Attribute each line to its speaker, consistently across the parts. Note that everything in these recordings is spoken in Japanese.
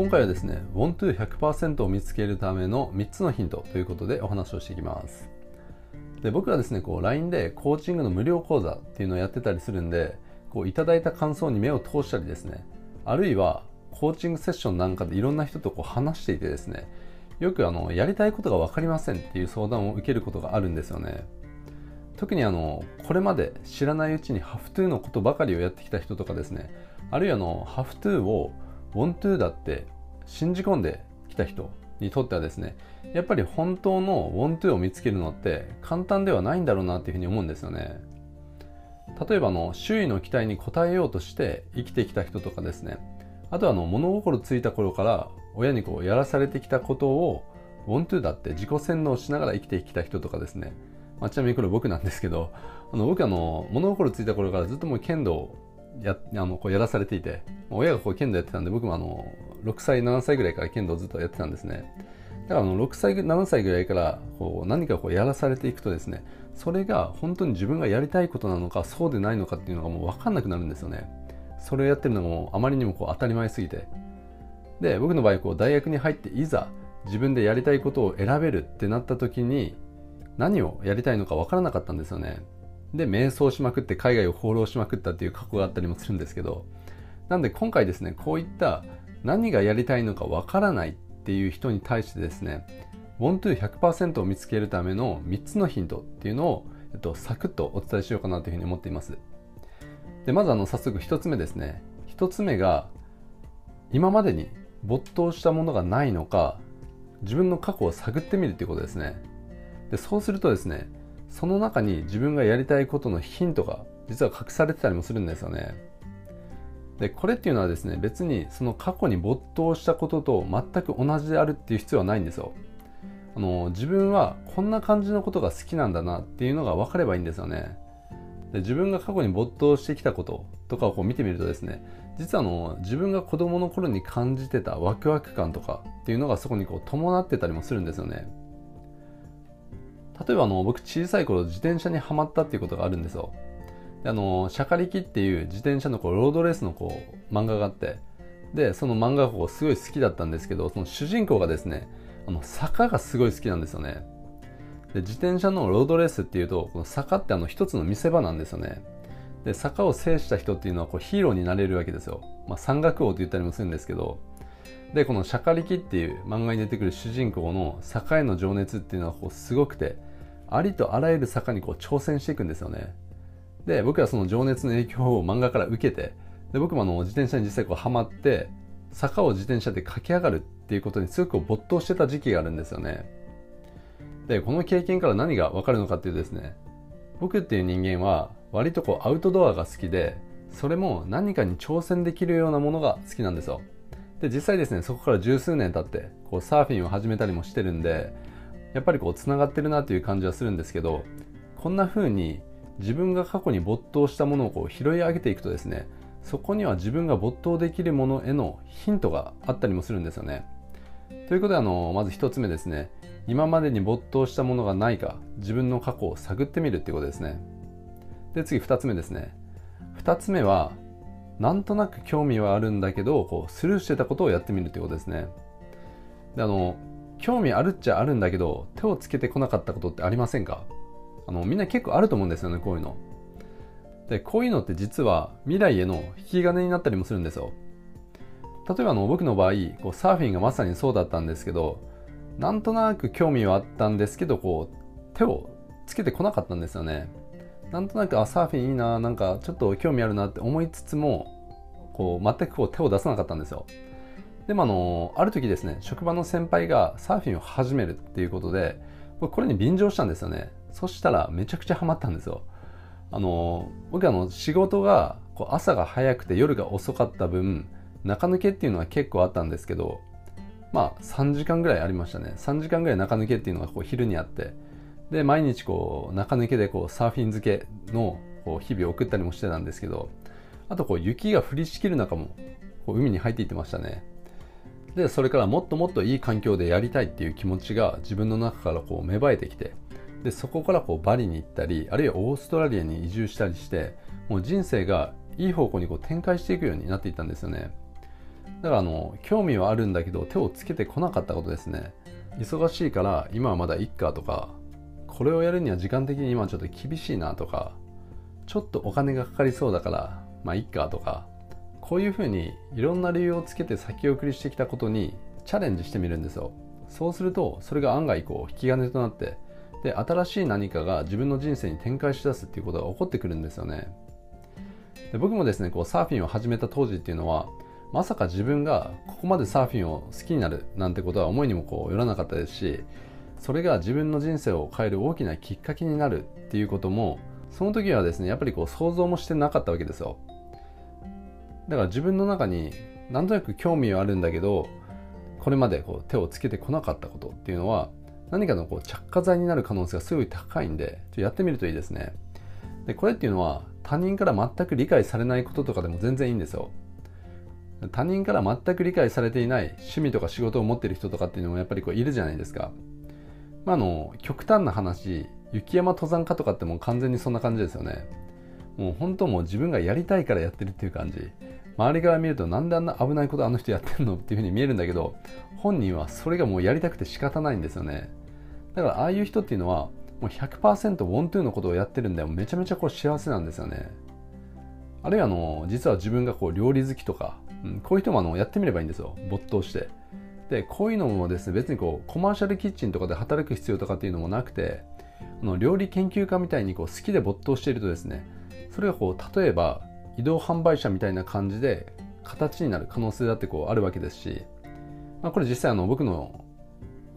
Speaker 1: 今回はですね WANTO100% を見つけるための3つのヒントということでお話をしていきます。で僕はですねこう LINE でコーチングの無料講座っていうのをやってたりするんでこういただいた感想に目を通したりですねあるいはコーチングセッションなんかでいろんな人とこう話していてですねよくあのやりたいことが分かりませんっていう相談を受けることがあるんですよね。特にあのこれまで知らないうちにハフトゥーのことばかりをやってきた人とかですねあるいはあの have to を want to だって信じ込んできた人にとってはですねやっぱり本当の want to を見つけるのって簡単ではないんだろうなっていうふうに思うんですよね。例えばの周囲の期待に応えようとして生きてきた人とかですね。あとはあの物心ついた頃から親にこうやらされてきたことを want to だって自己洗脳しながら生きてきた人とかですね、まあ、ちなみにこれ僕なんですけどあの僕あの物心ついた頃からずっともう剣道やあのこうやらされていて親がこう剣道やってたんで僕もあの6歳7歳ぐらいから剣道ずっとやってたんですね。だからあの6歳7歳ぐらいからこう何かこうやらされていくとですねそれが本当に自分がやりたいことなのかそうでないのかっていうのがもう分かんなくなるんですよね。それをやってるのもあまりにもこう当たり前すぎて。で僕の場合こう大学に入っていざ自分でやりたいことを選べるってなった時に何をやりたいのか分からなかったんですよね。で瞑想しまくって海外を放浪しまくったっていう過去があったりもするんですけどなんで今回ですねこういった何がやりたいのかわからないっていう人に対してですね Want100% を見つけるための3つのヒントっていうのを、えっと、サクッとお伝えしようかなというふうに思っています。でまずあの早速1つ目ですね。1つ目が今までに没頭したものがないのか自分の過去を探ってみるということですね。でそうするとですねその中に自分がやりたいことのヒントが実は隠されてたりもするんですよね。でこれっていうのはですね別にその過去に没頭したことと全く同じであるっていう必要はないんですよ。あの自分はこんな感じのことが好きなんだなっていうのが分かればいいんですよね。で自分が過去に没頭してきたこととかをこう見てみるとですね実はあの自分が子供の頃に感じてたワクワク感とかっていうのがそこにこう伴ってたりもするんですよね。例えばあの僕小さい頃自転車にはまったっていうことがあるんですよ。であのシャカリキっていう自転車のこうロードレースのこう漫画があってでその漫画がこうすごい好きだったんですけどその主人公がですねあの坂がすごい好きなんですよね。で自転車のロードレースっていうとこの坂ってあの一つの見せ場なんですよね。で坂を制した人っていうのはこうヒーローになれるわけですよ。まあ、山岳王って言ったりもするんですけどでこの「シャカリキ」っていう漫画に出てくる主人公の坂への情熱っていうのはこうすごくてありとあらゆる坂にこう挑戦していくんですよね。で、僕はその情熱の影響を漫画から受けて、で僕もあの自転車に実際こうハマって、坂を自転車で駆け上がるっていうことにすごく没頭してた時期があるんですよね。で、この経験から何がわかるのかっていうとですね、僕っていう人間は割とこうアウトドアが好きで、それも何かに挑戦できるようなものが好きなんですよ。で、実際ですね、そこから十数年経って、こうサーフィンを始めたりもしてるんで、やっぱりこうつながってるなという感じはするんですけどこんな風に自分が過去に没頭したものをこう拾い上げていくとですねそこには自分が没頭できるものへのヒントがあったりもするんですよね。ということであのまず1つ目ですね今までに没頭したものがないか自分の過去を探ってみるっていうことですね。で次2つ目ですね。2つ目はなんとなく興味はあるんだけどこうスルーしてたことをやってみるっていうことですね。であの興味あるっちゃあるんだけど手をつけてこなかったことってありませんか？あのみんな結構あると思うんですよねこういうの。でこういうのって実は未来への引き金になったりもするんですよ。例えばあの僕の場合こうサーフィンがまさにそうだったんですけどなんとなく興味はあったんですけどこう手をつけてこなかったんですよね。なんとなくあサーフィンいいななんかちょっと興味あるなって思いつつもこう全くこう手を出さなかったんですよ。でもあのある時ですね職場の先輩がサーフィンを始めるっていうことでこれに便乗したんですよね。そしたらめちゃくちゃハマったんですよ。あの僕あの仕事がこう朝が早くて夜が遅かった分中抜けっていうのは結構あったんですけどまあ3時間ぐらいありましたね。3時間ぐらい中抜けっていうのがこう昼にあってで毎日こう中抜けでこうサーフィン漬けのこう日々を送ったりもしてたんですけどあとこう雪が降りしきる中もこう海に入っていってましたね。でそれからもっともっといい環境でやりたいっていう気持ちが自分の中からこう芽生えてきてでそこからこうバリに行ったりあるいはオーストラリアに移住したりしてもう人生がいい方向にこう展開していくようになっていったんですよね。だからあの興味はあるんだけど手をつけてこなかったことですね。忙しいから今はまだいっかとかこれをやるには時間的に今ちょっと厳しいなとかちょっとお金がかかりそうだからまあいっかとかこういうふうにいろんな理由をつけて先送りしてきたことにチャレンジしてみるんですよ。そうするとそれが案外こう引き金となってで新しい何かが自分の人生に展開しだすっていうことが起こってくるんですよね。で僕もですねこうサーフィンを始めた当時っていうのはまさか自分がここまでサーフィンを好きになるなんてことは思いにもこうよらなかったですしそれが自分の人生を変える大きなきっかけになるっていうこともその時はですねやっぱりこう想像もしてなかったわけですよ。だから自分の中になんとなく興味はあるんだけどこれまでこう手をつけてこなかったことっていうのは何かのこう着火剤になる可能性がすごい高いんでちょやってみるといいですねでこれっていうのは他人から全く理解されないこととかでも全然いいんですよ他人から全く理解されていない趣味とか仕事を持ってる人とかっていうのもやっぱりこういるじゃないですか。まあ、あの極端な話雪山登山家とかってもう完全にそんな感じですよね。もう本当もう自分がやりたいからやってるっていう感じ。周りから見るとなんであんな危ないことあの人やってんのっていうふうに見えるんだけど本人はそれがもうやりたくて仕方ないんですよね。だからああいう人っていうのはもう100%ウォントゥーのことをやってるんでめちゃめちゃこう幸せなんですよね。あるいはあの実は自分がこう料理好きとかうん、こういう人もあのやってみればいいんですよ没頭してでこういうのもですね別にこうコマーシャルキッチンとかで働く必要とかっていうのもなくてあの料理研究家みたいにこう好きで没頭しているとですねそれがこう例えば移動販売車みたいな感じで形になる可能性だってこうあるわけですし、まあ、これ実際あの僕の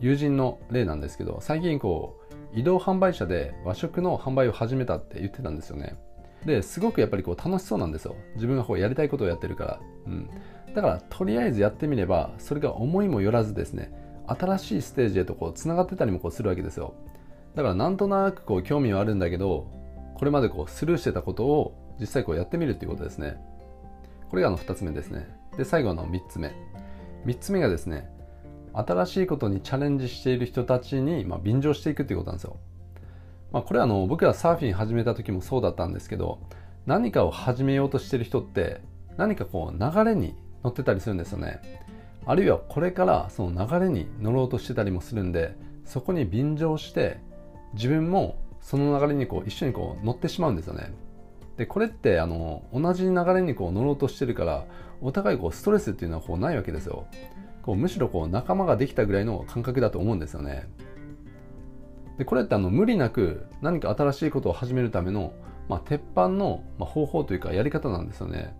Speaker 1: 友人の例なんですけど最近こう移動販売車で和食の販売を始めたって言ってたんですよね。ですごくやっぱりこう楽しそうなんですよ。自分がこうやりたいことをやってるから、うん、だからとりあえずやってみればそれが思いもよらずですね新しいステージへとこうつながってたりもこうするわけですよ。だからなんとなくこう興味はあるんだけどこれまでこうスルーしてたことを実際こうやってみるっていうことですね。これがあの2つ目ですね。で最後の3つ目。3つ目がですね新しいことにチャレンジしている人たちに、まあ、便乗していくっていうことなんですよ。まあ、これはあの僕らサーフィン始めた時もそうだったんですけど何かを始めようとしてる人って何かこう流れに乗ってたりするんですよね。あるいはこれからその流れに乗ろうとしてたりもするんでそこに便乗して自分もその流れにこう一緒にこう乗ってしまうんですよね。でこれってあの同じ流れにこう乗ろうとしてるからお互いこうストレスっていうのはこうないわけですよ。こうむしろこう仲間ができたぐらいの感覚だと思うんですよね。でこれってあの無理なく何か新しいことを始めるための、まあ、鉄板の、方法というかやり方なんですよね。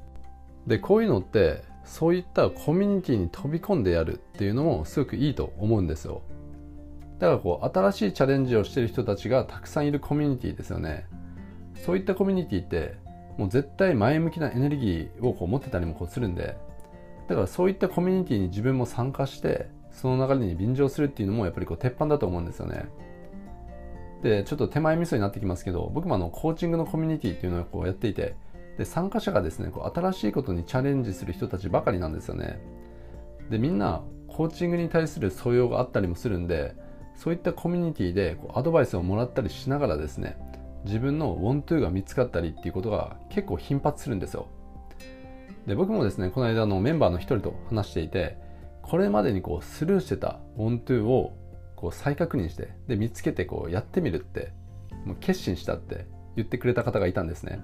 Speaker 1: でこういうのってそういったコミュニティに飛び込んでやるっていうのもすごくいいと思うんですよ。だからこう新しいチャレンジをしてる人たちがたくさんいるコミュニティですよね。そういったコミュニティってもう絶対前向きなエネルギーをこう持ってたりもこうするんでだからそういったコミュニティに自分も参加してその流れに便乗するっていうのもやっぱりこう鉄板だと思うんですよね。でちょっと手前味噌になってきますけど僕もあのコーチングのコミュニティっていうのをこうやっていてで参加者がですねこう新しいことにチャレンジする人たちばかりなんですよね。でみんなコーチングに対する素養があったりもするんでそういったコミュニティでこうアドバイスをもらったりしながらですね自分のウォントゥーが見つかったりっていうことが結構頻発するんですよ。で僕もですねこの間のメンバーの一人と話していてこれまでにこうスルーしてたウォントゥーをこう再確認してで見つけてこうやってみるってもう決心したって言ってくれた方がいたんですね。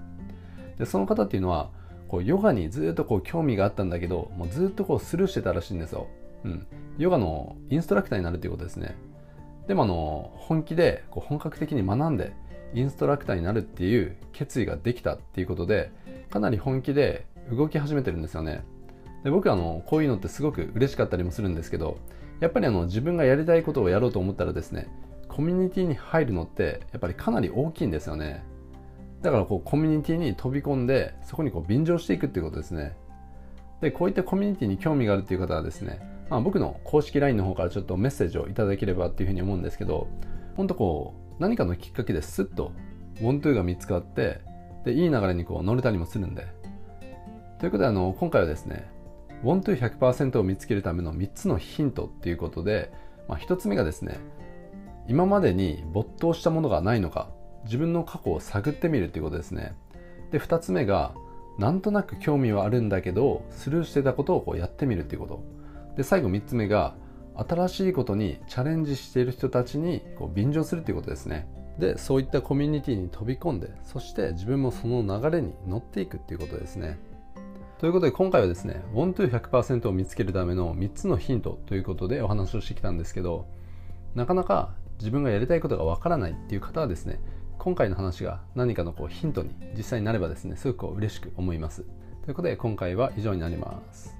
Speaker 1: でその方っていうのはこうヨガにずっとこう興味があったんだけどもうずっとこうスルーしてたらしいんですよ、うん、ヨガのインストラクターになるっていうことですね。でもあの本気でこう本格的に学んでインストラクターになるっていう決意ができたっていうことでかなり本気で動き始めてるんですよね。で僕はあのこういうのってすごく嬉しかったりもするんですけどやっぱりあの自分がやりたいことをやろうと思ったらですねコミュニティに入るのってやっぱりかなり大きいんですよね。だからこうコミュニティに飛び込んでそこにこう便乗していくっていうことですね。でこういったコミュニティに興味があるっていう方はですね、まあ、僕の公式 LINE の方からちょっとメッセージをいただければっていうふうに思うんですけど本当こう何かのきっかけですっとウォントゥーが見つかってでいい流れにこう乗れたりもするんで。ということであの今回はですね Want to 100%を見つけるための3つのヒントっていうことで、まあ、1つ目がですね今までに没頭したものがないのか自分の過去を探ってみるっていうことですね。で2つ目がなんとなく興味はあるんだけどスルーしてたことをこうやってみるっていうこと。で最後3つ目が新しいことにチャレンジしている人たちにこう便乗するっていうことですね。でそういったコミュニティに飛び込んでそして自分もその流れに乗っていくっていうことですね。ということで今回はですね Want100% を見つけるための3つのヒントということでお話をしてきたんですけどなかなか自分がやりたいことがわからないっていう方はですね今回の話が何かのこうヒントに実際になればですねすごくこう嬉しく思います。ということで今回は以上になります。